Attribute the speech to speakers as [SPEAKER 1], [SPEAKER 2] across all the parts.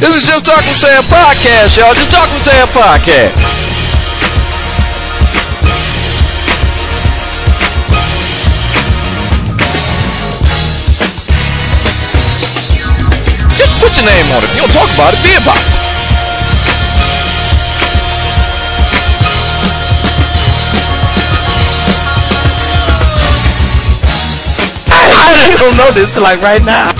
[SPEAKER 1] This is Just Talk with Sam podcast, y'all. Just Talk with Sam podcast. Just put your name on it. If you don't talk about it, be about it.
[SPEAKER 2] I don't know this like right now.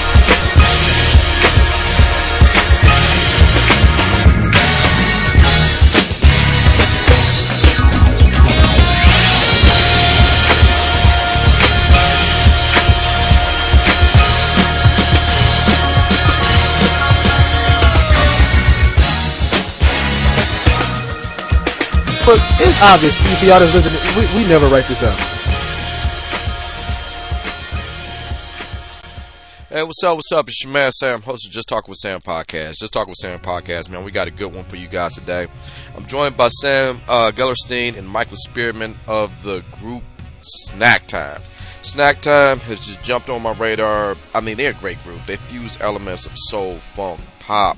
[SPEAKER 3] Obvious if y'all that's listening, we, we never write this out.
[SPEAKER 1] Hey, what's up? What's up? It's your man Sam, host of Just Talk with Sam podcast. Just Talk with Sam podcast, man. We got a good one for you guys today. I'm joined by Sam uh, Gellerstein and Michael Spearman of the group Snack Time. Snack Time has just jumped on my radar. I mean, they're a great group. They fuse elements of soul, funk, pop,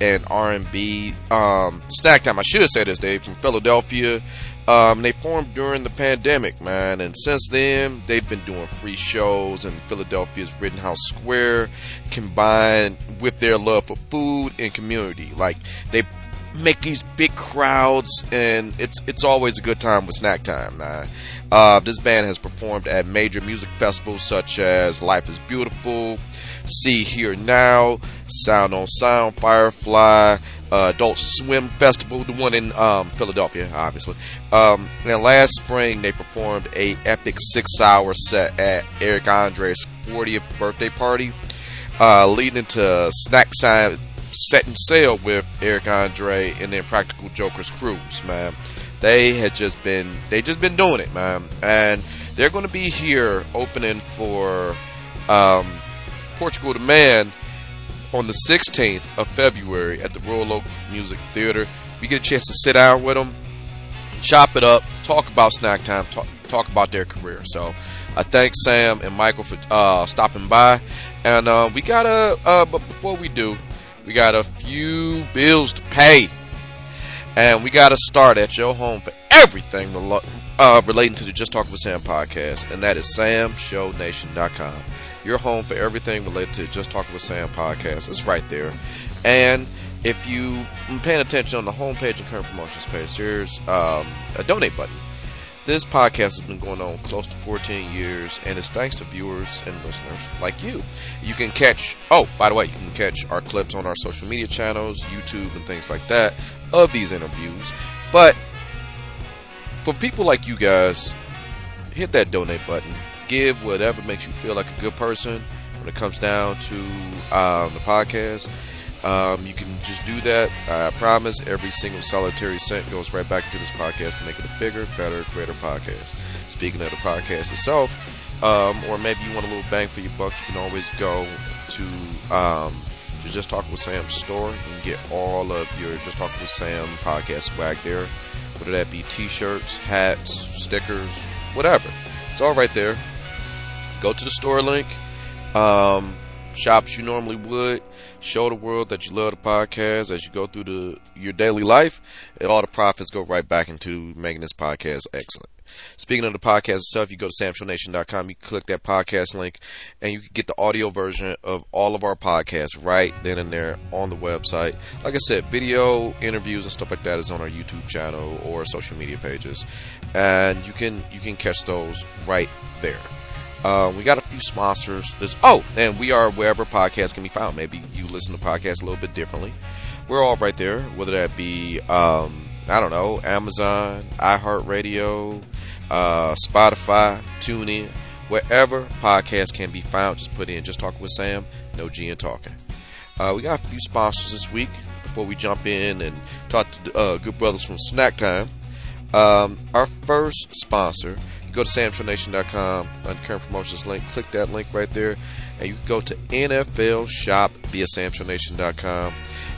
[SPEAKER 1] and R&B. Um, Snack Time, I should have said this, Dave, from Philadelphia. Um, they formed during the pandemic, man, and since then they've been doing free shows in Philadelphia's Rittenhouse Square, combined with their love for food and community. Like they make these big crowds, and it's it's always a good time with snack time. Uh, this band has performed at major music festivals such as Life is Beautiful, Sea Hear Now, Sound on Sound, Firefly, uh, Adult Swim Festival, the one in um, Philadelphia, obviously. Um, and last spring, they performed a epic six-hour set at Eric Andre's 40th birthday party, uh, leading into Snack Time setting sail with Eric Andre and the Impractical Jokers cruise, man. They had just been they just been doing it, man, and they're going to be here opening for um, Portugal the Man on the 16th of February at the Royal Oak Music Theater. We get a chance to sit down with them, chop it up, talk about snack time, talk, talk about their career. So I thank Sam and Michael for uh, stopping by, and uh, we gotta. Uh, but before we do, we got a few bills to pay. And we got to start at your home for everything uh, relating to the Just Talk with Sam podcast, and that is samshownation.com. Your home for everything related to Just Talk with Sam podcast. It's right there. And if you paying attention on the homepage and current promotions page, there's um, a donate button. This podcast has been going on close to 14 years, and it's thanks to viewers and listeners like you. You can catch, oh, by the way, you can catch our clips on our social media channels, YouTube, and things like that of these interviews. But for people like you guys, hit that donate button. Give whatever makes you feel like a good person when it comes down to um, the podcast. Um, you can just do that. I promise every single solitary cent goes right back to this podcast to make it a bigger, better, greater podcast. Speaking of the podcast itself, um, or maybe you want a little bang for your buck, you can always go to um, the Just Talk with Sam store and get all of your Just Talk with Sam podcast swag there. Whether that be t shirts, hats, stickers, whatever. It's all right there. Go to the store link. Um, shops you normally would. Show the world that you love the podcast as you go through the your daily life, and all the profits go right back into making this podcast excellent. Speaking of the podcast itself, you go to samshownation.com, you click that podcast link, and you can get the audio version of all of our podcasts right then and there on the website. Like I said, video, interviews, and stuff like that is on our YouTube channel or social media pages, and you can you can catch those right there. Uh, we got a few sponsors. There's, oh, and we are wherever podcasts can be found. Maybe you listen to podcasts a little bit differently. We're all right there, whether that be, um, I don't know, Amazon, iHeartRadio, uh, Spotify, TuneIn, wherever podcasts can be found. Just put in Just Talk with Sam. no G in talking. Uh, we got a few sponsors this week before we jump in and talk to uh, good brothers from Snack Time. Um, our first sponsor, go to samshownation.com on current promotions link, click that link right there, and you can go to NFL Shop via samshownation.com.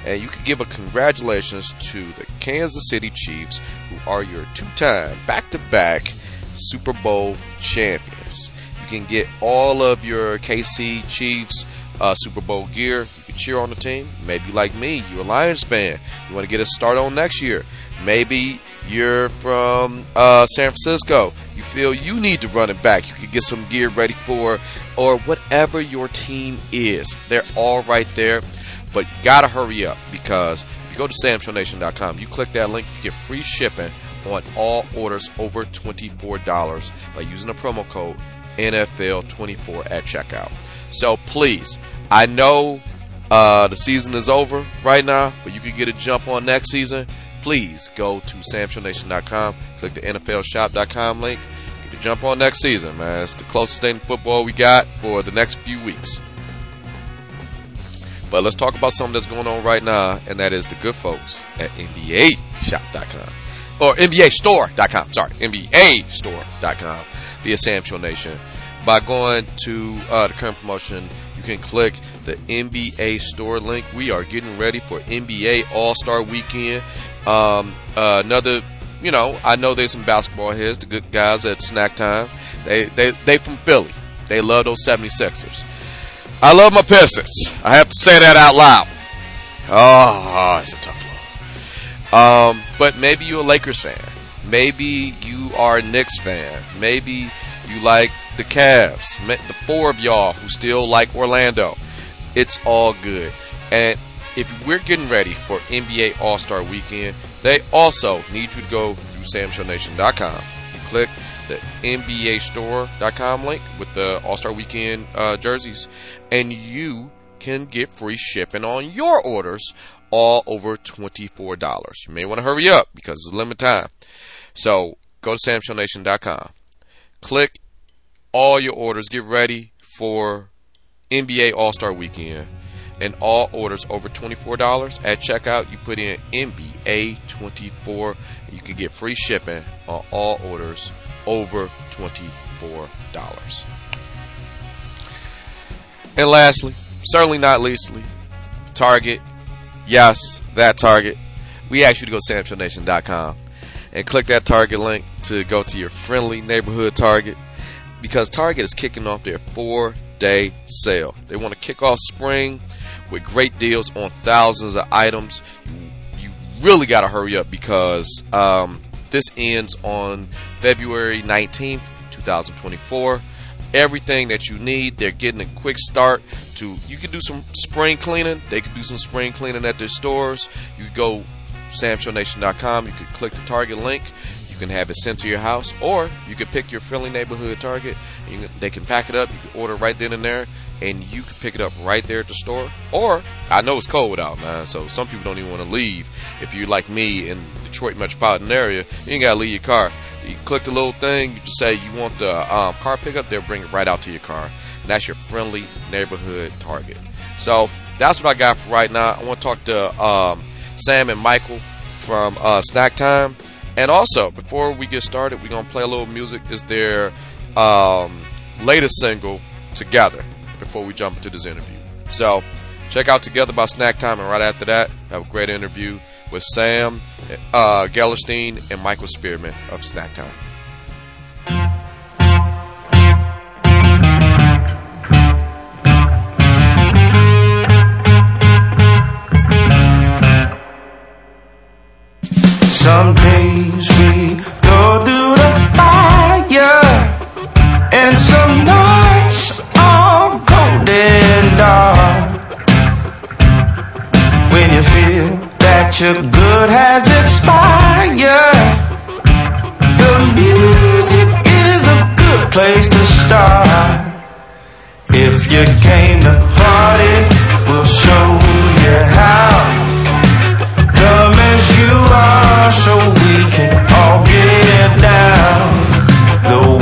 [SPEAKER 1] And you can give a congratulations to the Kansas City Chiefs, who are your two time, back to back Super Bowl champions. You can get all of your KC Chiefs uh, Super Bowl gear. You can cheer on the team. Maybe like me, you're a Lions fan. You want to get a start on next year. Maybe you're from uh, San Francisco. You feel you need to run it back. You can get some gear ready for, or whatever your team is. They're all right there. But you gotta hurry up because if you go to samshownation.com, you click that link, you get free shipping on all orders over $24 by using the promo code NFL24 at checkout. So please, I know uh, the season is over right now, but you can get a jump on next season. Please go to samshownation.com, click the NFLshop.com link, get jump on next season, man. It's the closest thing to football we got for the next few weeks. But let's talk about something that's going on right now, and that is the good folks at NBAshop.com. Or NBAstore.com. Sorry, NBAstore.com via Sam. By going to uh, the current promotion, you can click the NBA store link. We are getting ready for NBA All Star Weekend. Um, uh, another, you know, I know there's some basketball heads, the good guys at Snack Time. They they they from Philly. They love those 76ers. I love my Pistons. I have to say that out loud. Oh, it's a tough love. Um, but maybe you're a Lakers fan. Maybe you are a Knicks fan. Maybe you like the Cavs. The four of y'all who still like Orlando. It's all good. And if we're getting ready for NBA All Star Weekend, they also need you to go to samshownation.com. You click the NBAstore.com link with the All Star Weekend uh, jerseys, and you can get free shipping on your orders all over $24. You may want to hurry up because it's limited time. So go to samshownation.com. Click all your orders. Get ready for NBA All Star Weekend. And all orders over $24 at checkout, you put in NBA24 and you can get free shipping on all orders over $24. And lastly, certainly not leastly, Target. Yes, that Target. We ask you to go to samshownation.com and click that Target link to go to your friendly neighborhood Target because Target is kicking off their four day sale. They want to kick off spring with great deals on thousands of items. You, really got to hurry up because um, this ends on February 19th, 2024. Everything that you need, they're getting a quick start to. You can do some spring cleaning. They can do some spring cleaning at their stores. You go samshownation.com. You can click the Target link. Can have it sent to your house, or you can pick your friendly neighborhood Target. Can, they can pack it up. You can order right then and there, and you can pick it up right there at the store. Or I know it's cold out, man, so some people don't even want to leave. If you're like me in Detroit metropolitan area, you ain't gotta leave your car. You click the little thing. You just say you want the um, car pickup. They'll bring it right out to your car. And that's your friendly neighborhood Target. So that's what I got for right now. I want to talk to um, Sam and Michael from uh, Snack Time. And also, before we get started, we're to play a little music. Is their um, latest single, Together, before we jump into this interview. So, check out Together by Snack Time. And right after that, have a great interview with Sam uh, Gellerstein and Michael Spearman of Snack Time.
[SPEAKER 4] Some we go through the fire, and some nights are cold and dark. When you feel that your good has expired, the music is a good place to start. If you came to party, we'll show you how. Come as you are so can all get down. The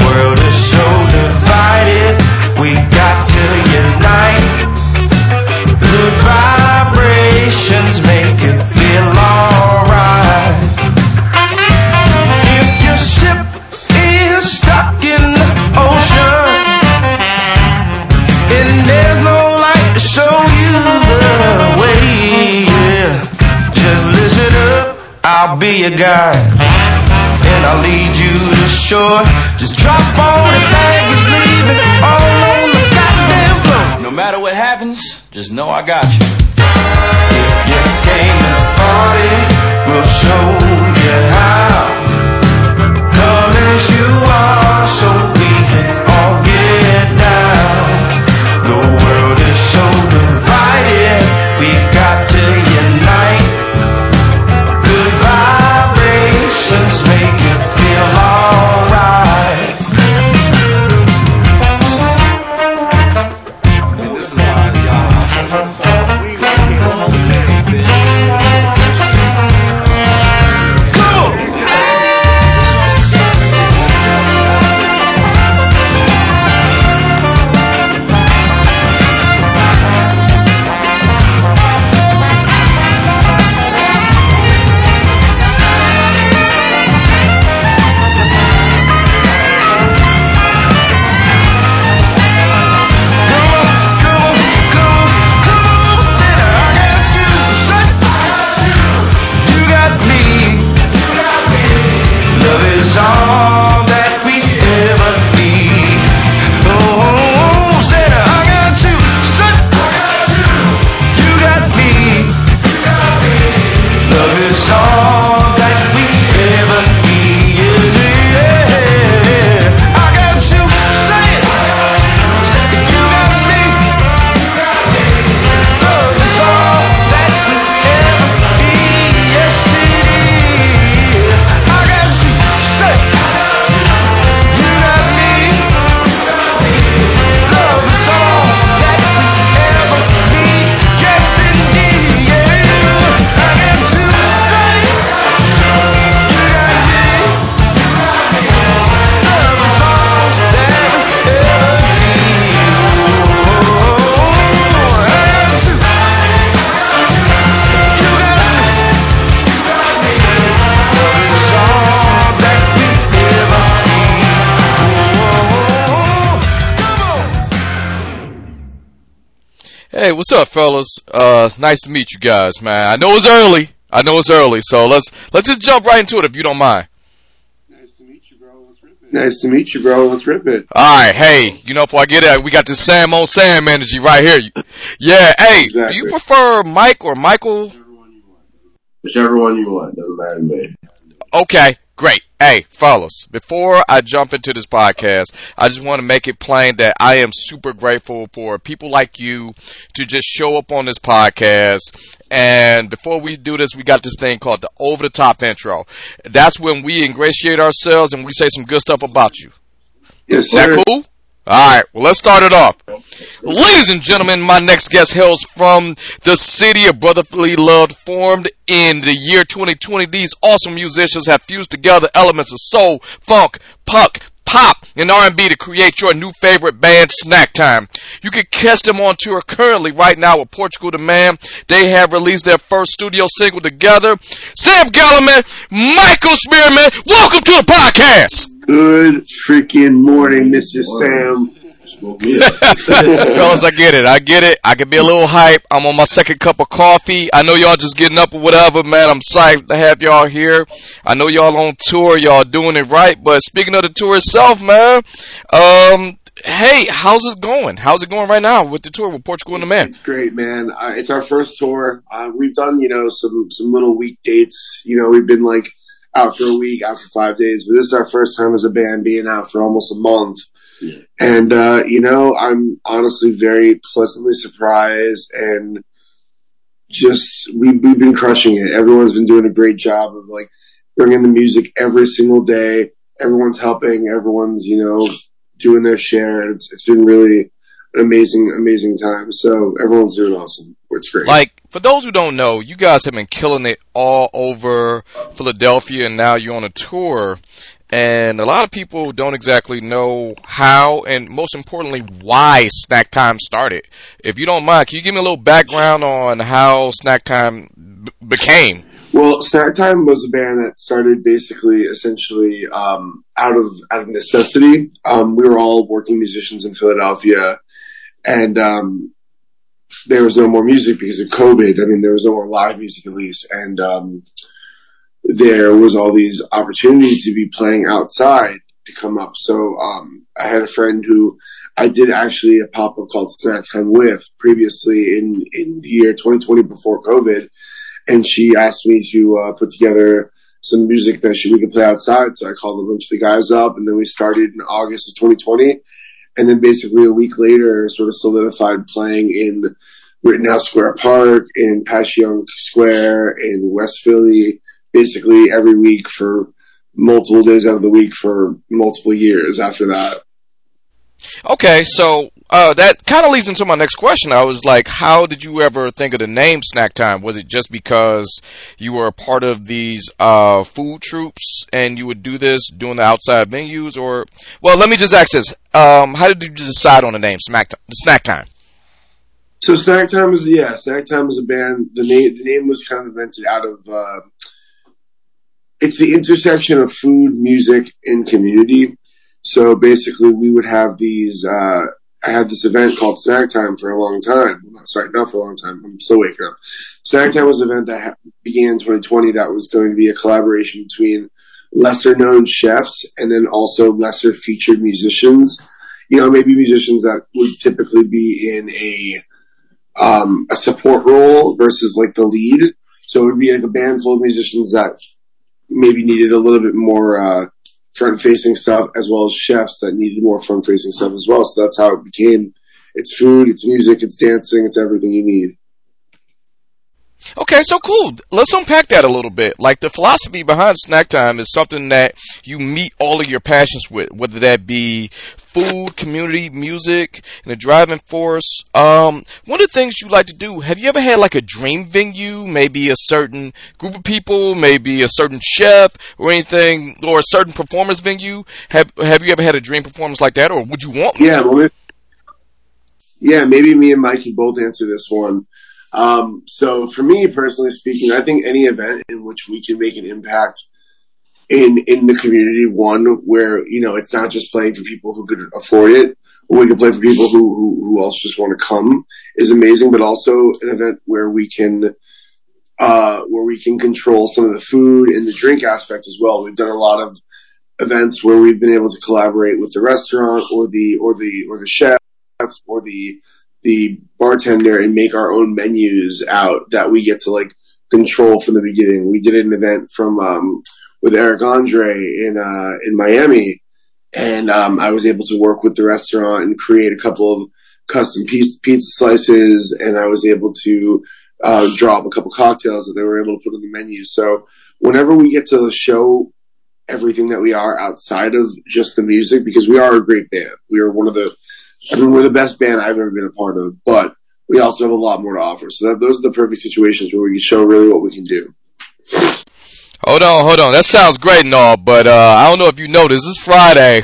[SPEAKER 4] I'll be your guide. And I'll lead you to shore. Just drop on the baggage, leave it all on the goddamn floor. No matter what happens, just know I got you. If you came to party, we'll show you how.
[SPEAKER 1] What's up, fellas? Uh, nice to meet you guys, man. I know it's early. I know it's early, so let's let's just jump right into it if you don't mind.
[SPEAKER 5] Nice to meet you, bro. Let's rip it. Nice to meet you, bro. Let's rip it.
[SPEAKER 1] All right, hey, you know before I get it, we got this Sam on Sam energy right here. Yeah, hey, do you prefer Mike or Michael?
[SPEAKER 5] Whichever one you want. Doesn't matter to me.
[SPEAKER 1] Okay, great. Hey, fellas, before I jump into this podcast, I just want to make it plain that I am super grateful for people like you to just show up on this podcast. And before we do this, we got this thing called the over the top intro. That's when we ingratiate ourselves and we say some good stuff about you.
[SPEAKER 5] Yes,
[SPEAKER 1] Is that
[SPEAKER 5] sir.
[SPEAKER 1] Cool? Alright, well let's start it off. Ladies and gentlemen, my next guest hails from the city of brotherly love formed in the year 2020. These awesome musicians have fused together elements of soul, funk, punk, pop, and R&B to create your new favorite band, Snack Time. You can catch them on tour currently right now with Portugal the Man. They have released their first studio single together. Sam Gellerman, Michael Spearman, welcome to the podcast!
[SPEAKER 5] Good freaking morning, Mr. Sam.
[SPEAKER 1] Fellas, I get it. I get it. I can be a little hype. I'm on my second cup of coffee. I know y'all just getting up or whatever, man. I'm psyched to have y'all here. I know y'all on tour. Y'all doing it right. But speaking of the tour itself, man, um, hey, how's it going? How's it going right now with the tour with Portugal and the Man?
[SPEAKER 5] It's great, man. Uh, it's our first tour. Uh, we've done, you know, some some little week dates. You know, we've been like out for a week, out for five days, but this is our first time as a band being out for almost a month. And uh, you know, I'm honestly very pleasantly surprised and just we we've been crushing it. Everyone's been doing a great job of like bringing the music every single day. Everyone's helping. Everyone's you know doing their share. It's it's been really an amazing amazing time. So everyone's doing awesome. It's great.
[SPEAKER 1] Like, for those who don't know, you guys have been killing it all over Philadelphia and now you're on a tour. And a lot of people don't exactly know how and most importantly why Snack Time started. If you don't mind, can you give me a little background on how Snack Time b- became?
[SPEAKER 5] Well, Snack Time was a band that started basically, essentially, um, out of out of necessity. Um, we were all working musicians in Philadelphia, and um, there was no more music because of COVID. I mean, there was no more live music at least, and um, there was all these opportunities to be playing outside to come up. So um, I had a friend who I did actually a pop up called Snack Time with previously in in the year 2020 before COVID, and she asked me to uh, put together some music that she, we could play outside. So I called a bunch of the guys up, and then we started in August of 2020, and then basically a week later, sort of solidified playing in Rittenhouse Square Park, in Passyunk Square, in West Philly, basically every week for multiple days out of the week for multiple years after that.
[SPEAKER 1] Okay, so uh, that kind of leads into my next question. I was like, how did you ever think of the name Snack Time? Was it just because you were a part of these uh, food troops and you would do this doing the outside venues, or well, let me just ask this: um, How did you decide on the name Snack Snack Time?
[SPEAKER 5] So Snack Time is yeah, Snack Time is a band. The name the name was kind of invented out of. Uh, it's the intersection of food, music, and community. So basically, we would have these. Uh, I had this event called Snack Time for a long time. Sorry, not for a long time. I'm still waking up. Snack Time was an event that began in 2020 that was going to be a collaboration between lesser known chefs and then also lesser featured musicians. You know, maybe musicians that would typically be in a um, a support role versus like the lead. So it would be like a band full of musicians that maybe needed a little bit more uh, front facing stuff, as well as chefs that needed more front facing stuff as well. So that's how it became. It's food, it's music, it's dancing, it's everything you need.
[SPEAKER 1] Okay, so cool. Let's unpack that a little bit. Like the philosophy behind snack time is something that you meet all of your passions with, whether that be food, community, music, and a driving force. Um, one of the things you like to do, have you ever had like a dream venue, maybe a certain group of people, maybe a certain chef or anything, or a certain performance venue? Have, have you ever had a dream performance like that or would you want?
[SPEAKER 5] Yeah, yeah, maybe me and Mike can both answer this one. Um, so for me personally speaking, I think any event in which we can make an impact in in the community, one where you know it's not just playing for people who could afford it, or we can play for people who who, who also just want to come, is amazing. But also an event where we can uh, where we can control some of the food and the drink aspect as well. We've done a lot of events where we've been able to collaborate with the restaurant or the or the or the chef or the the bartender and make our own menus out that we get to like control from the beginning. We did an event from um, with Eric Andre in uh, in Miami, and um, I was able to work with the restaurant and create a couple of custom pizza, pizza slices, and I was able to uh, draw up a couple cocktails that they were able to put on the menu. So whenever we get to show everything that we are outside of just the music, because we are a great band, we are one of the we're the best band I've ever been a part of, but we also have a lot more to offer. So that, those are the perfect situations where we can show really what we can do.
[SPEAKER 1] Hold on, hold on. That sounds great and all, but uh, I don't know if you know this. It's Friday,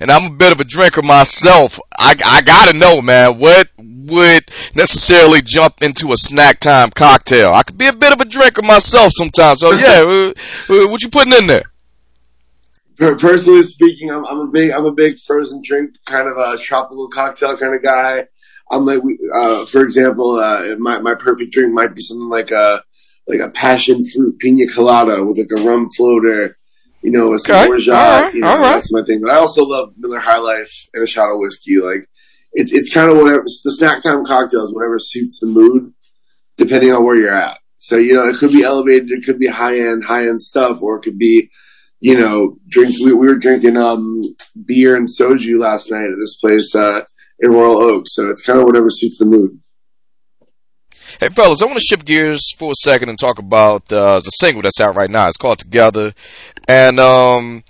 [SPEAKER 1] and I'm a bit of a drinker myself. I, I gotta know, man, what would necessarily jump into a snack time cocktail? I could be a bit of a drinker myself sometimes. So yeah, what you putting in there?
[SPEAKER 5] Personally speaking, I'm, I'm a big, I'm a big frozen drink kind of a tropical cocktail kind of guy. I'm like, uh, for example, uh, my, my perfect drink might be something like a, like a passion fruit pina colada with like a rum floater, you know, some
[SPEAKER 1] Okay.
[SPEAKER 5] orgeat,
[SPEAKER 1] All right.
[SPEAKER 5] you know,
[SPEAKER 1] right.
[SPEAKER 5] that's my thing. But I also love Miller High Life and a shot of whiskey. Like, it's, it's kind of whatever, the snack time cocktails, whatever suits the mood, depending on where you're at. So, you know, it could be elevated, it could be high end, high end stuff, or it could be, you know, drink. We, we were drinking um, beer and soju last night at this place uh, in Royal Oak. So it's kind of whatever suits the mood.
[SPEAKER 1] Hey, fellas, I want to shift gears for a second and talk about uh, the single that's out right now. It's called Together, and um,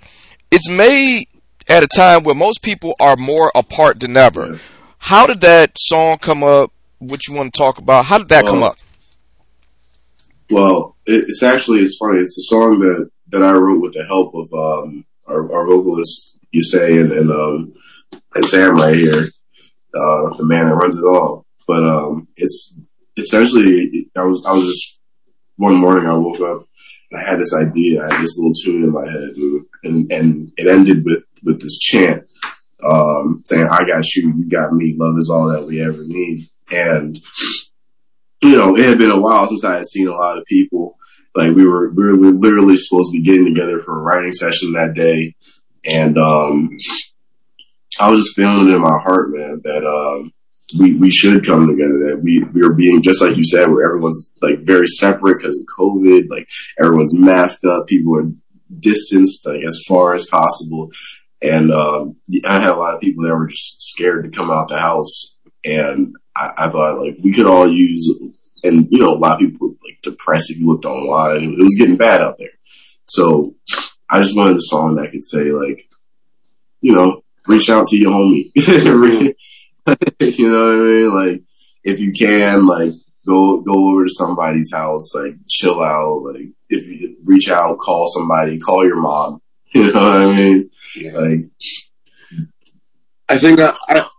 [SPEAKER 1] it's made at a time where most people are more apart than ever. How did that song come up? What you want to talk about? How did that come up?
[SPEAKER 6] Well, it's actually it's funny. It's a song that that I wrote with the help of um, our, our vocalist Yesseh and and, um, and Sam right here, uh, the man that runs it all. But um, it's essentially I was I was just one morning I woke up and I had this idea. I had this little tune in my head, and and, and it ended with with this chant um, saying, "I got you, you got me. Love is all that we ever need." And you know, it had been a while since I had seen a lot of people Like we were we were literally supposed to be getting together for a writing session that day, and um, I was just feeling in my heart, man, that um, we we should come together. That we we are being just like you said, where everyone's like very separate because of COVID. Like everyone's masked up, people are distanced like as far as possible. And um, I had a lot of people that were just scared to come out the house, and I, I thought like we could all use, and you know, a lot of people depressed if you looked online. It was getting bad out there, so I just wanted a song that could say like, you know, reach out to your homie. you know what I mean? Like, if you can, like, go go over to somebody's house, like, chill out. Like, if you reach out, call somebody, call your mom. You know what I mean?
[SPEAKER 5] Yeah.
[SPEAKER 6] Like,
[SPEAKER 5] I think I, I,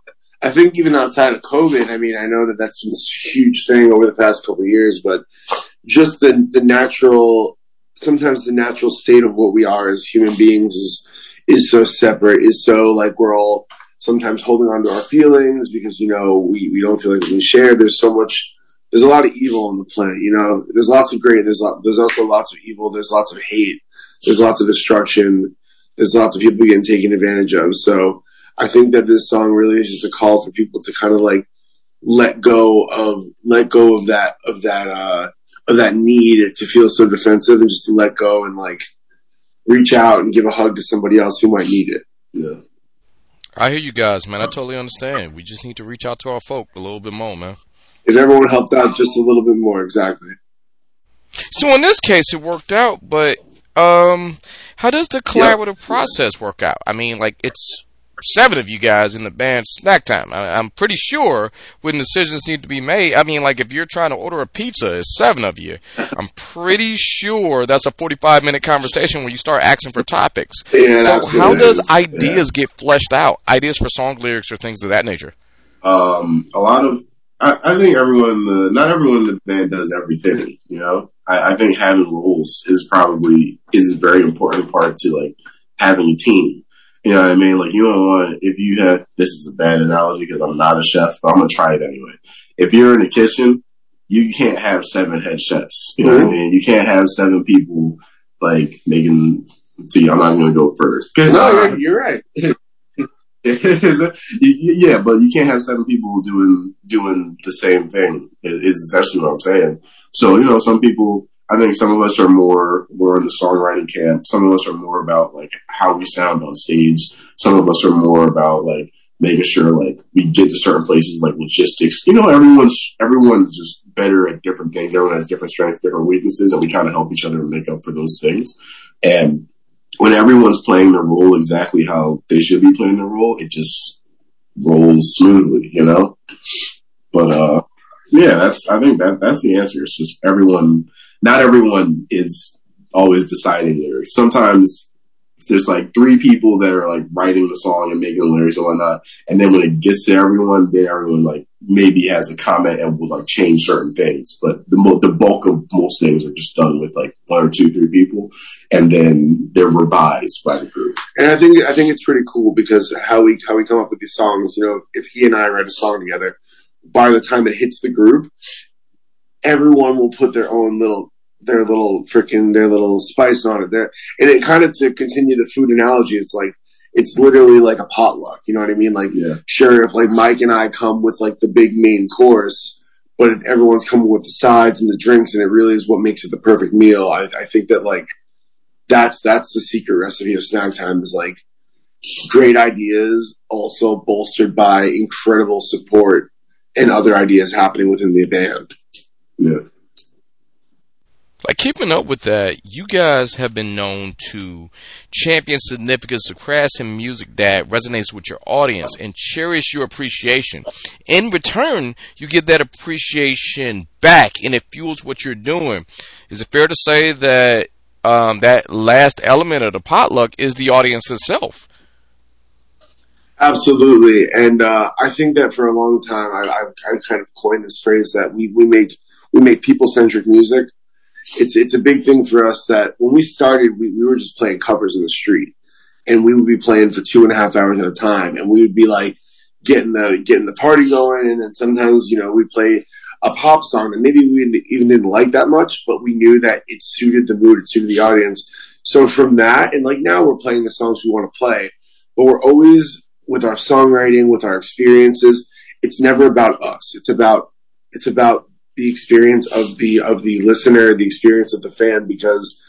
[SPEAKER 5] I think even outside of COVID, I mean, I know that that's been a huge thing over the past couple of years, but just the the natural, sometimes the natural state of what we are as human beings is is so separate, is so like we're all sometimes holding on to our feelings because you know we we don't feel like we can share. There's so much. There's a lot of evil on the planet, you know. There's lots of great. There's lot, there's also lots of evil. There's lots of hate. There's lots of destruction. There's lots of people getting taken advantage of. So I think that this song really is just a call for people to kind of like let go of let go of that of that uh of that need to feel so defensive and just to let go and like reach out and give a hug to somebody else who might need it.
[SPEAKER 6] yeah.
[SPEAKER 1] I hear you guys, man. I totally understand. We just need to reach out to our folk a little bit more, man.
[SPEAKER 5] If everyone helped out just a little bit more, exactly.
[SPEAKER 1] So in this case, it worked out, but um, how does the collaborative process work out? I mean, like it's seven of you guys in the band snack time. I, I'm pretty sure when decisions need to be made. I mean, like if you're trying to order a pizza, it's seven of you. I'm pretty sure that's a 45 minute conversation when you start asking for topics.
[SPEAKER 5] Yeah,
[SPEAKER 1] so how does ideas get fleshed out? Ideas for song lyrics or things of that nature.
[SPEAKER 6] um, a lot of I, I think everyone the not everyone in the band does everything. You know, I, I think having roles is probably is a very important part to like having a team. You know what I mean? Like you don't want if you have this is a bad analogy because I'm not a chef, but I'm gonna try it anyway. If you're in the kitchen, you can't have seven head chefs. You know what I mm-hmm. mean? You can't have seven people like making. See, I'm not gonna go first because
[SPEAKER 5] No, you're, uh, you're right.
[SPEAKER 6] yeah, but you can't have seven people doing doing the same thing. Is essentially what I'm saying. So you know, some people. I think some of us are more more in the songwriting camp. Some of us are more about like how we sound on stage. Some of us are more about like making sure like we get to certain places like logistics. You know, everyone's everyone's just better at different things. Everyone has different strengths, different weaknesses, and we kind of help each other make up for those things. And when everyone's playing their role exactly how they should be playing their role, it just rolls smoothly, you know? But, uh, yeah, that's, I think that, that's the answer. It's just everyone, not everyone is always deciding lyrics. Sometimes there's like three people that are like writing the song and making the lyrics and whatnot. And then when it gets to everyone, then everyone like maybe has a comment and will like change certain things. But the the bulk of most things are just done with like one or two, three people, and then they're revised by the group.
[SPEAKER 5] And I think I think it's pretty cool because how we how we come up with these songs. You know, if he and I write a song together, by the time it hits the group, everyone will put their own little their little freaking their little spice on it there. And it kind of to continue the food analogy, it's like it's literally like a potluck. You know what I mean? Like
[SPEAKER 6] Yeah.
[SPEAKER 5] sure, if like Mike and I come with like the big main course, but if everyone's coming with the sides and the drinks, and it really is what makes it the perfect meal. I, I think that like that's that's the secret recipe of snack time is like great ideas, also bolstered by incredible support and other ideas happening within the band.
[SPEAKER 6] Yeah.
[SPEAKER 1] Like keeping up with that, you guys have been known to champion significance of crafts and music that resonates with your audience and cherish your appreciation. In return, you get that appreciation back and it fuels what you're doing. Is it fair to say that um, that last element of the potluck is the audience itself?
[SPEAKER 5] Absolutely, and uh, I think that for a long time, I, I, I kind of coined this phrase that we, we make we make people centric music. It's it's a big thing for us that when we started, we, we were just playing covers in the street, and we would be playing for two and a half hours at a time, and we would be like getting the getting the party going, and then sometimes you know we play a pop song that maybe we even didn't like that much, but we knew that it suited the mood, it suited the audience. So from that, and like now we're playing the songs we want to play, but we're always with our songwriting, with our experiences. It's never about us. It's about it's about the experience of the of the listener, the experience of the fan. Because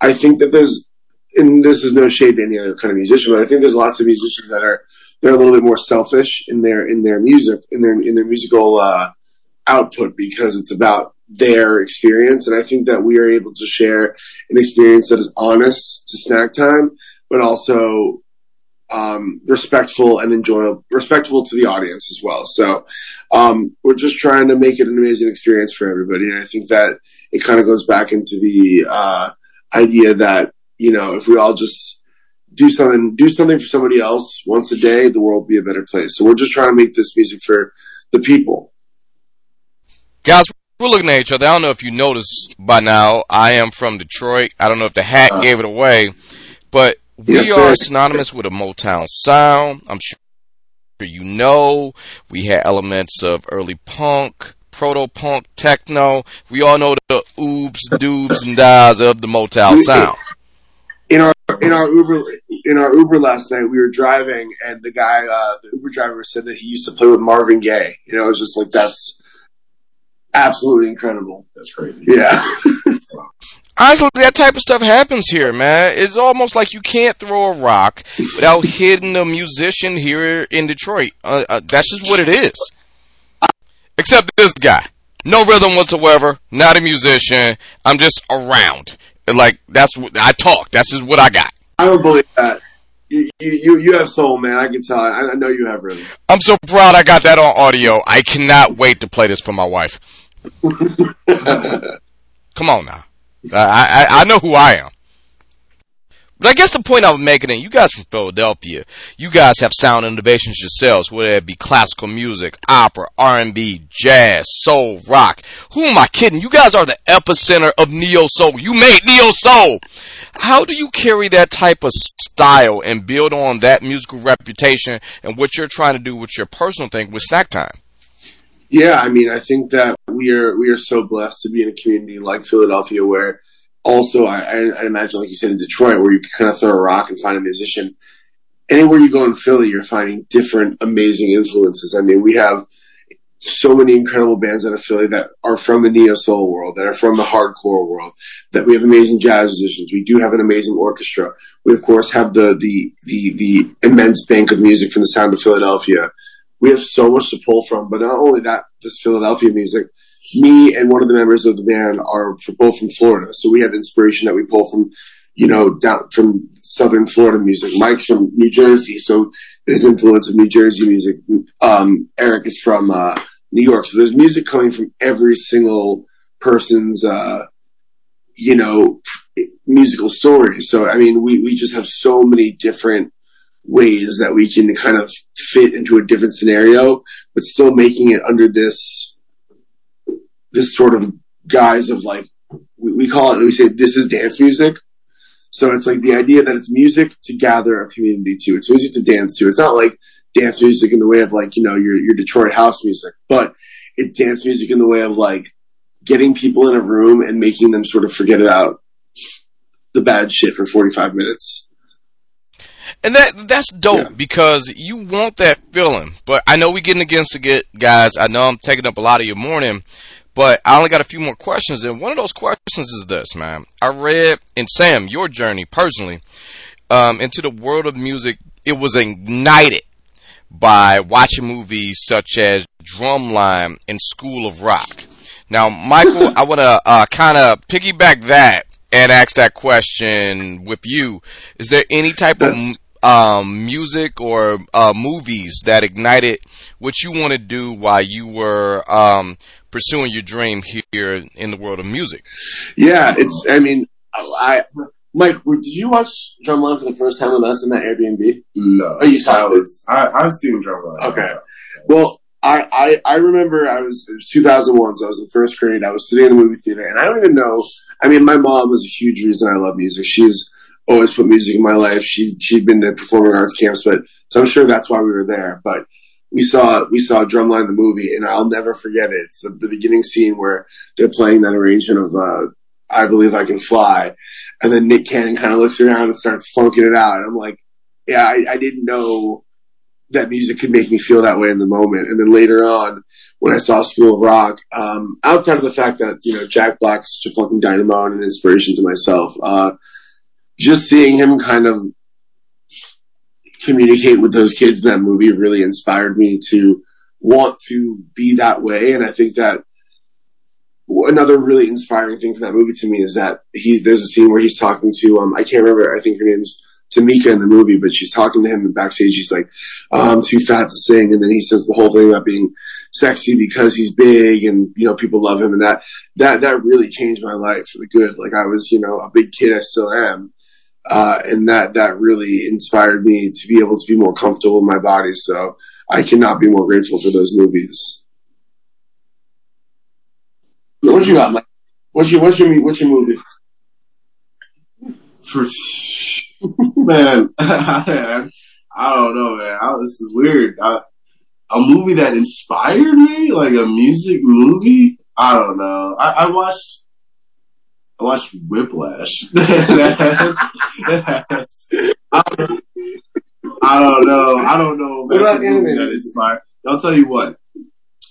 [SPEAKER 5] I think that there's, and this is no shade to any other kind of musician, but I think there's lots of musicians that are they're a little bit more selfish in their in their music in their in their musical uh, output because it's about their experience. And I think that we are able to share an experience that is honest to snack time, but also um, respectful and enjoyable, respectful to the audience as well. So um, we're just trying to make it an amazing experience for everybody. And I think that it kind of goes back into the uh, idea that you know if we all just do something, do something for somebody else once a day, the world will be a better place. So we're just trying to make this music for the people.
[SPEAKER 1] Guys, we're looking at each other. I don't know if you noticed by now. I am from Detroit. I don't know if the hat uh, gave it away, but we yes, are synonymous with a Motown sound. I'm sure you know. We had elements of early punk, proto punk, techno. We all know the oobs, doobs, and das of the Motown sound.
[SPEAKER 5] In our in our Uber in our Uber last night, we were driving, and the guy, uh, the Uber driver, said that he used to play with Marvin Gaye. You know, it was just like that's absolutely incredible.
[SPEAKER 6] That's crazy.
[SPEAKER 5] Yeah.
[SPEAKER 1] Honestly, that type of stuff happens here, man. It's almost like you can't throw a rock without hitting a musician here in Detroit. Uh, uh, that's just what it is. Except this guy. No rhythm whatsoever. Not a musician. I'm just around. Like, that's what I talk. That's just what I got.
[SPEAKER 5] I don't believe that. You, you, you have soul, man. I can tell. I, I know you have rhythm.
[SPEAKER 1] I'm so proud I got that on audio. I cannot wait to play this for my wife. Come on now. I, I, I know who I am. But I guess the point I was making is you guys from Philadelphia, you guys have sound innovations yourselves, whether it be classical music, opera, R&B, jazz, soul, rock. Who am I kidding? You guys are the epicenter of neo soul. You made neo soul. How do you carry that type of style and build on that musical reputation and what you're trying to do with your personal thing with Snack Time?
[SPEAKER 5] Yeah, I mean, I think that we are we are so blessed to be in a community like Philadelphia, where also I, I, imagine, like you said, in Detroit, where you can kind of throw a rock and find a musician. Anywhere you go in Philly, you're finding different amazing influences. I mean, we have so many incredible bands out of Philly that are from the neo soul world, that are from the hardcore world, that we have amazing jazz musicians. We do have an amazing orchestra. We of course have the the the, the immense bank of music from the sound of Philadelphia we have so much to pull from. But not only that, this Philadelphia music. Me and one of the members of the band are both from Florida, so we have inspiration that we pull from, you know, down from Southern Florida music. Mike's from New Jersey, so there's influence of New Jersey music. Um, Eric is from uh, New York, so there's music coming from every single person's, uh, you know, musical story. So I mean, we we just have so many different ways that we can kind of fit into a different scenario, but still making it under this this sort of guise of like we, we call it. We say this is dance music. So it's like the idea that it's music to gather a community to. It's music to dance to. It's not like dance music in the way of like you know your your Detroit house music, but it's dance music in the way of like getting people in a room and making them sort of forget about the bad shit for 45 minutes.
[SPEAKER 1] And that that's dope yeah. because you want that feeling. But I know we're getting against it, get, guys. I know I'm taking up a lot of your morning, but I only got a few more questions. And one of those questions is this, man. I read in Sam your journey personally um, into the world of music. It was ignited by watching movies such as Drumline and School of Rock. Now, Michael, I want to uh, kind of piggyback that and ask that question with you. Is there any type of um, music or uh, movies that ignited what you want to do while you were um, pursuing your dream here in the world of music?
[SPEAKER 5] Yeah, it's. I mean, I. Mike, did you watch Drumline for the first time with us in that Airbnb?
[SPEAKER 6] No.
[SPEAKER 5] Oh, you saw
[SPEAKER 6] it? I, I've seen Drumline.
[SPEAKER 5] Okay. Well, I, I, I remember I was, it was 2001, so I was in first grade. I was sitting in the movie theater, and I don't even know. I mean, my mom was a huge reason I love music. She's always put music in my life. She she'd been to performing arts camps, but so I'm sure that's why we were there. But we saw we saw Drumline the movie, and I'll never forget it. It's the, the beginning scene where they're playing that arrangement of uh, "I Believe I Can Fly," and then Nick Cannon kind of looks around and starts funking it out. And I'm like, yeah, I, I didn't know that music could make me feel that way in the moment. And then later on, when I saw School of Rock, um, outside of the fact that you know Jack Black is such a fucking dynamo and an inspiration to myself, uh, just seeing him kind of communicate with those kids in that movie really inspired me to want to be that way. And I think that another really inspiring thing for that movie to me is that he there's a scene where he's talking to um I can't remember I think her name's Tamika in the movie, but she's talking to him in backstage. She's like, oh, "I'm too fat to sing," and then he says the whole thing about being sexy because he's big and you know people love him, and that that that really changed my life for the good. Like I was you know a big kid, I still am, uh, and that that really inspired me to be able to be more comfortable in my body. So I cannot be more grateful for those movies. What you got, Mike? What's your what's your what's your movie?
[SPEAKER 6] For man, I don't know, man. I, this is weird. I, a movie that inspired me, like a music movie. I don't know. I, I watched. I watched Whiplash. that's, that's, I, don't, I don't know. I don't know.
[SPEAKER 5] What about
[SPEAKER 6] That's a movie that inspired. I'll tell you what.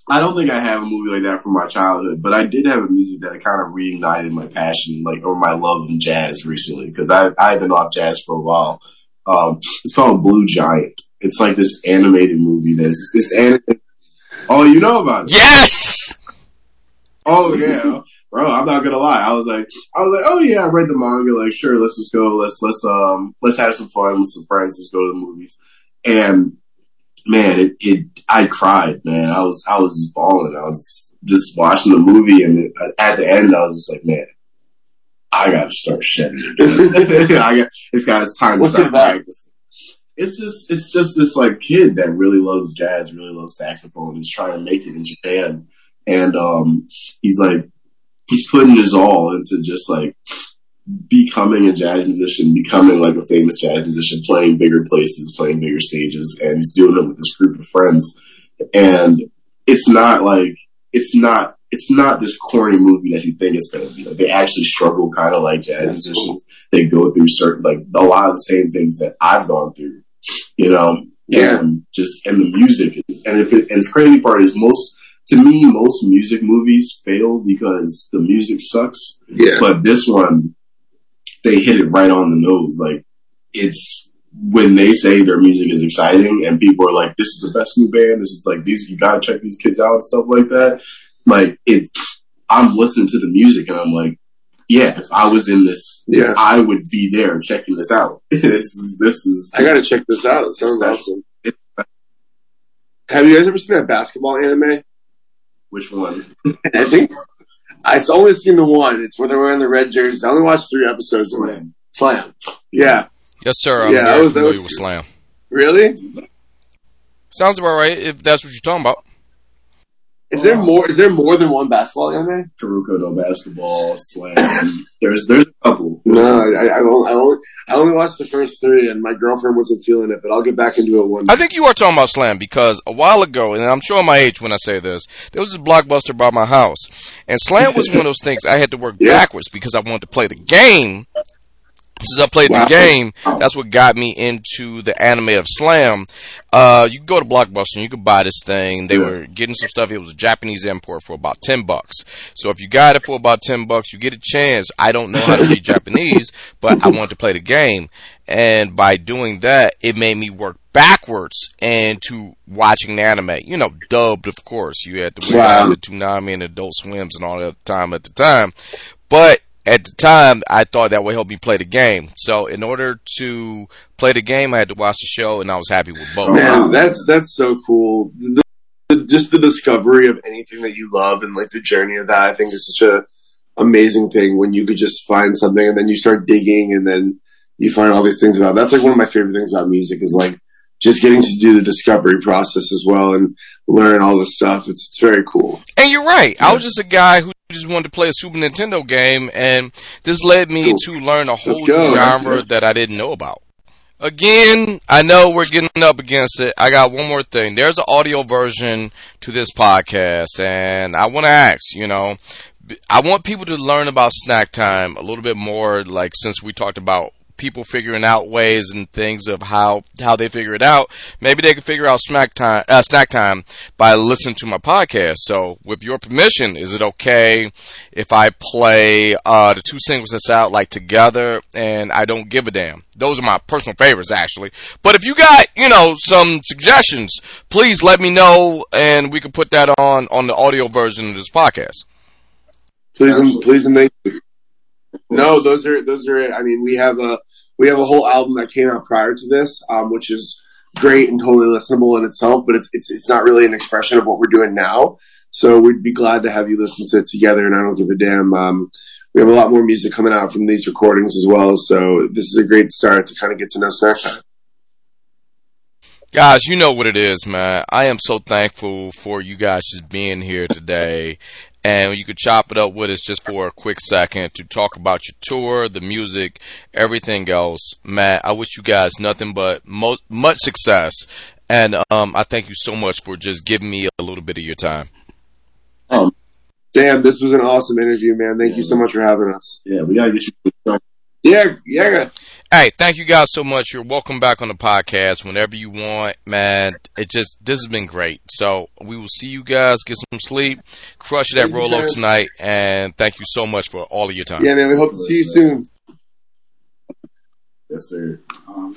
[SPEAKER 6] I don't think I have a movie like that from my childhood, but I did have a music that kind of reignited my passion, like or my love in jazz recently, because I I've been off jazz for a while. Um, it's called Blue Giant. It's like this animated movie that's this animated. Oh, you know about it?
[SPEAKER 1] Yes.
[SPEAKER 6] Oh yeah, bro. I'm not gonna lie. I was like, I was like, oh yeah, I read the manga. Like, sure, let's just go. Let's let's um let's have some fun with some friends. Let's go to the movies. And man, it it I cried, man. I was I was just bawling. I was just watching the movie, and it, at the end, I was just like, man, I got to start shedding. I got it's got it's time to
[SPEAKER 5] What's it
[SPEAKER 6] start
[SPEAKER 5] about?
[SPEAKER 6] practicing. It's just it's just this like kid that really loves jazz, really loves saxophone. He's trying to make it in Japan, and um, he's like he's putting his all into just like becoming a jazz musician, becoming like a famous jazz musician, playing bigger places, playing bigger stages, and he's doing it with this group of friends. And it's not like it's not it's not this corny movie that you think it's gonna be. Like they actually struggle kind of like jazz musicians. They go through certain like a lot of the same things that I've gone through. You know,
[SPEAKER 5] Yeah.
[SPEAKER 6] and just and the music is, and if it, and the crazy part is most to me most music movies fail because the music sucks.
[SPEAKER 5] Yeah.
[SPEAKER 6] But this one, they hit it right on the nose. Like it's when they say their music is exciting and people are like, "This is the best new band. This is like these. You gotta check these kids out and stuff like that." Like it, I'm listening to the music and I'm like, "Yeah, if I was in this,
[SPEAKER 5] Yeah.
[SPEAKER 6] I would be there checking this out. this is this is.
[SPEAKER 5] I gotta check this out. It sounds awesome. Have you guys ever seen that basketball anime?
[SPEAKER 6] which one?
[SPEAKER 5] I think I've only seen the one. It's where they're wearing the red jerseys. I only watched three episodes. of it. Slam. Yeah.
[SPEAKER 1] Yes, sir. I'm
[SPEAKER 5] Yeah, that
[SPEAKER 1] very
[SPEAKER 5] was- that
[SPEAKER 1] familiar
[SPEAKER 5] was
[SPEAKER 1] with. Slam.
[SPEAKER 5] Really?
[SPEAKER 1] Sounds about right if that's what you're talking about.
[SPEAKER 5] Is there more? Is there more than one basketball anime?
[SPEAKER 6] Kuroko no basketball slam. There's there's a couple.
[SPEAKER 5] No, I, I, only, I only I only watched the first three, and my girlfriend wasn't feeling it. But I'll get back into it one.
[SPEAKER 1] I think you are talking about Slam because a while ago, and I'm showing my age when I say this, there was this blockbuster by my house, and Slam was one of those things I had to work
[SPEAKER 5] Yeah.
[SPEAKER 1] backwards because I wanted to play the game. Since I played
[SPEAKER 5] Wow.
[SPEAKER 1] the game, that's what got me into the anime of Slam. Uh, you go to Blockbuster and you could buy this thing. They were getting some stuff. It was a Japanese import for about 10 bucks. So if you got it for about 10 bucks, you get a chance. I don't know how to read Japanese, but I wanted to play the game. And by doing that, it made me work backwards into watching the anime. You know, dubbed, of course. You had to wait
[SPEAKER 5] Wow.
[SPEAKER 1] on the Toonami and Adult Swims and all that time at the time. But at the time, I thought that would help me play the game. So in order to play the game, I had to watch the show, and I was happy with both.
[SPEAKER 5] Oh, man, that's that's so cool. The, the, just the discovery of anything that you love and like the journey of that, I think is such a amazing thing when you could just find something and then you start digging and then you find all these things about. it. That's like one of my favorite things about music is like just getting to do the discovery process as well and learn all this stuff. It's it's very cool.
[SPEAKER 1] And you're right. I was just a guy who just wanted to play a Super Nintendo game, and this led me
[SPEAKER 5] Cool.
[SPEAKER 1] to learn a whole new genre
[SPEAKER 5] Yeah.
[SPEAKER 1] that I didn't know about. Again, I know we're getting up against it. I got one more thing. There's an audio version to this podcast, and I want to ask, you know, I want people to learn about Snacktime a little bit more, like since we talked about people figuring out ways and things of how how they figure it out. Maybe they can figure out Snacktime uh, Snacktime by listening to my podcast. So, with your permission, is it okay if I play uh, the two singles that's out like together and I don't give a damn? Those are my personal favorites, actually. But if you got you know some suggestions, please let me know and we can put that on on the audio version of this podcast.
[SPEAKER 5] Please, and, please, and thank you. No, those are those are it. I mean, we have a we have a whole album that came out prior to this, um, which is great and totally listenable in itself, but it's it's it's not really an expression of what we're doing now. So we'd be glad to have you listen to it together. And I don't give a damn. Um, we have a lot more music coming out from these recordings as well. So this is a great start to kind of get to know Snack.
[SPEAKER 1] Guys, you know what it is, man. I am so thankful for you guys just being here today and you could chop it up with us just for a quick second to talk about your tour, the music, everything else. Matt, I wish you guys nothing but mo- much success, and um, I thank you so much for just giving me a little bit of your time.
[SPEAKER 5] Oh, damn! This was an awesome interview, man. Thank yeah. you so much for having us.
[SPEAKER 4] Yeah, we gotta get you.
[SPEAKER 5] Yeah, yeah.
[SPEAKER 1] Hey, thank you guys so much. You're welcome back on the podcast whenever you want, man. It just this has been great. So we will see you guys. Get some sleep. Crush that Rolo tonight, and thank you so much for all of your time.
[SPEAKER 5] Yeah, man. We hope to see you soon.
[SPEAKER 4] Yes, sir. Um,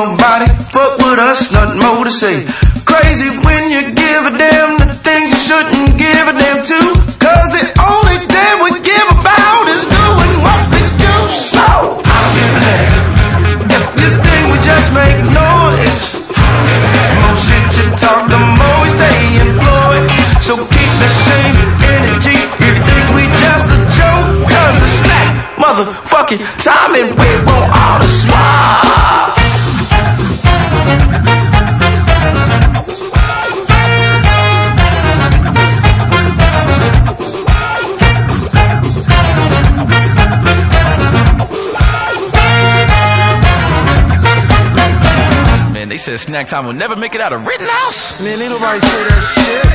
[SPEAKER 4] nobody fuck with us, nothing more to say. Crazy when you give a damn the things you shouldn't give a damn to. Cause the only damn we give about is doing what we do. So I give a damn. If you think we just make noise, more shit you talk, the more we stay employed. So keep the same energy. If you think we just a joke, cause it's that motherfucking time and we won't all the swag.
[SPEAKER 7] Snack time will never make it out of Rittenhouse?
[SPEAKER 8] Man, ain't nobody say that shit.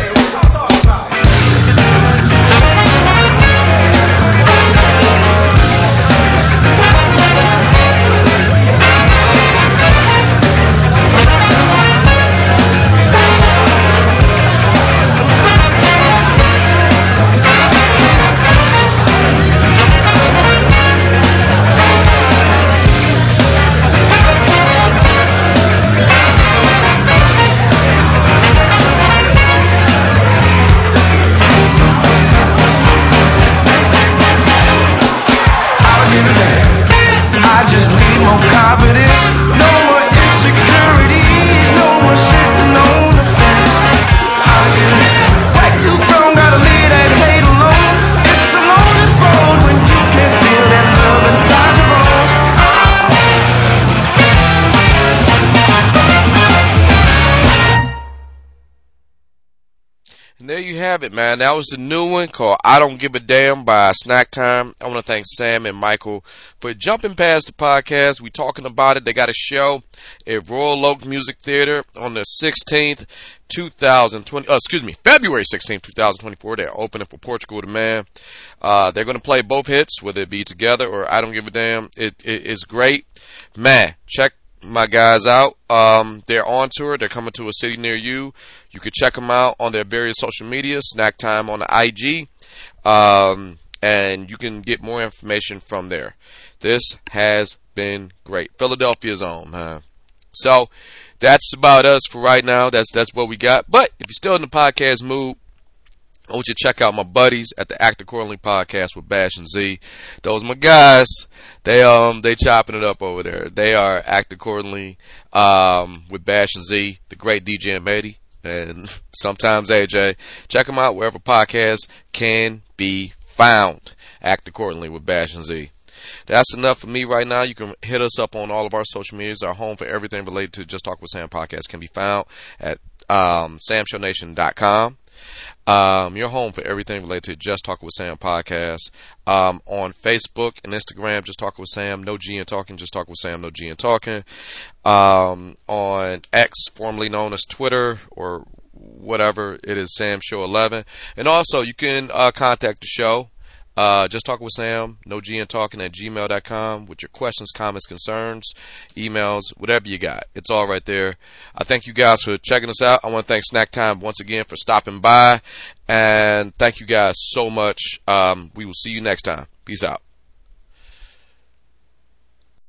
[SPEAKER 1] Have it, man. That was the new one called I Don't Give a Damn by Snacktime. I want to thank Sam and Michael for jumping past the podcast. We talking about it. They got a show at Royal Oak Music Theater on the 16th, 2020. Uh, excuse me, February 16th, 2024. They're opening for Portugal the Man. Uh, they're going to play both hits, whether it be together or I Don't Give a Damn. It, it, it's great. Man, check my guys out. Um, they're on tour. They're coming to a city near you. You can check them out on their various social media, Snacktime on the IG, um, and you can get more information from there. This has been great. Philadelphia's own, man. So that's about us for right now. That's that's what we got. But if you're still in the podcast mood, I want you to check out my buddies at the Act Accordingly podcast with Bash and Z. Those my guys. They um they chopping it up over there. They are Act Accordingly um with Bash and Z, the great DJ and Mady, and sometimes AJ. Check them out wherever podcasts can be found. Act Accordingly with Bash and Z. That's enough for me right now. You can hit us up on all of our social medias. Our home for everything related to Just Talk with Sam podcast can be found at um, samshownation.com. Um, your home for everything related to Just Talking with Sam podcast. Um, on Facebook and Instagram, Just Talking with Sam, no G and Talking, Just Talking with Sam, no G and Talking. Um, on X, formerly known as Twitter or whatever, it is Sam Show 11. And also, you can uh, contact the show. Uh, just talking with Sam, no G and talking at gmail.com with your questions, comments, concerns, emails, whatever you got. It's all right there. I thank you guys for checking us out. I want to thank Snacktime once again for stopping by. And thank you guys so much. Um, we will see you next time. Peace out.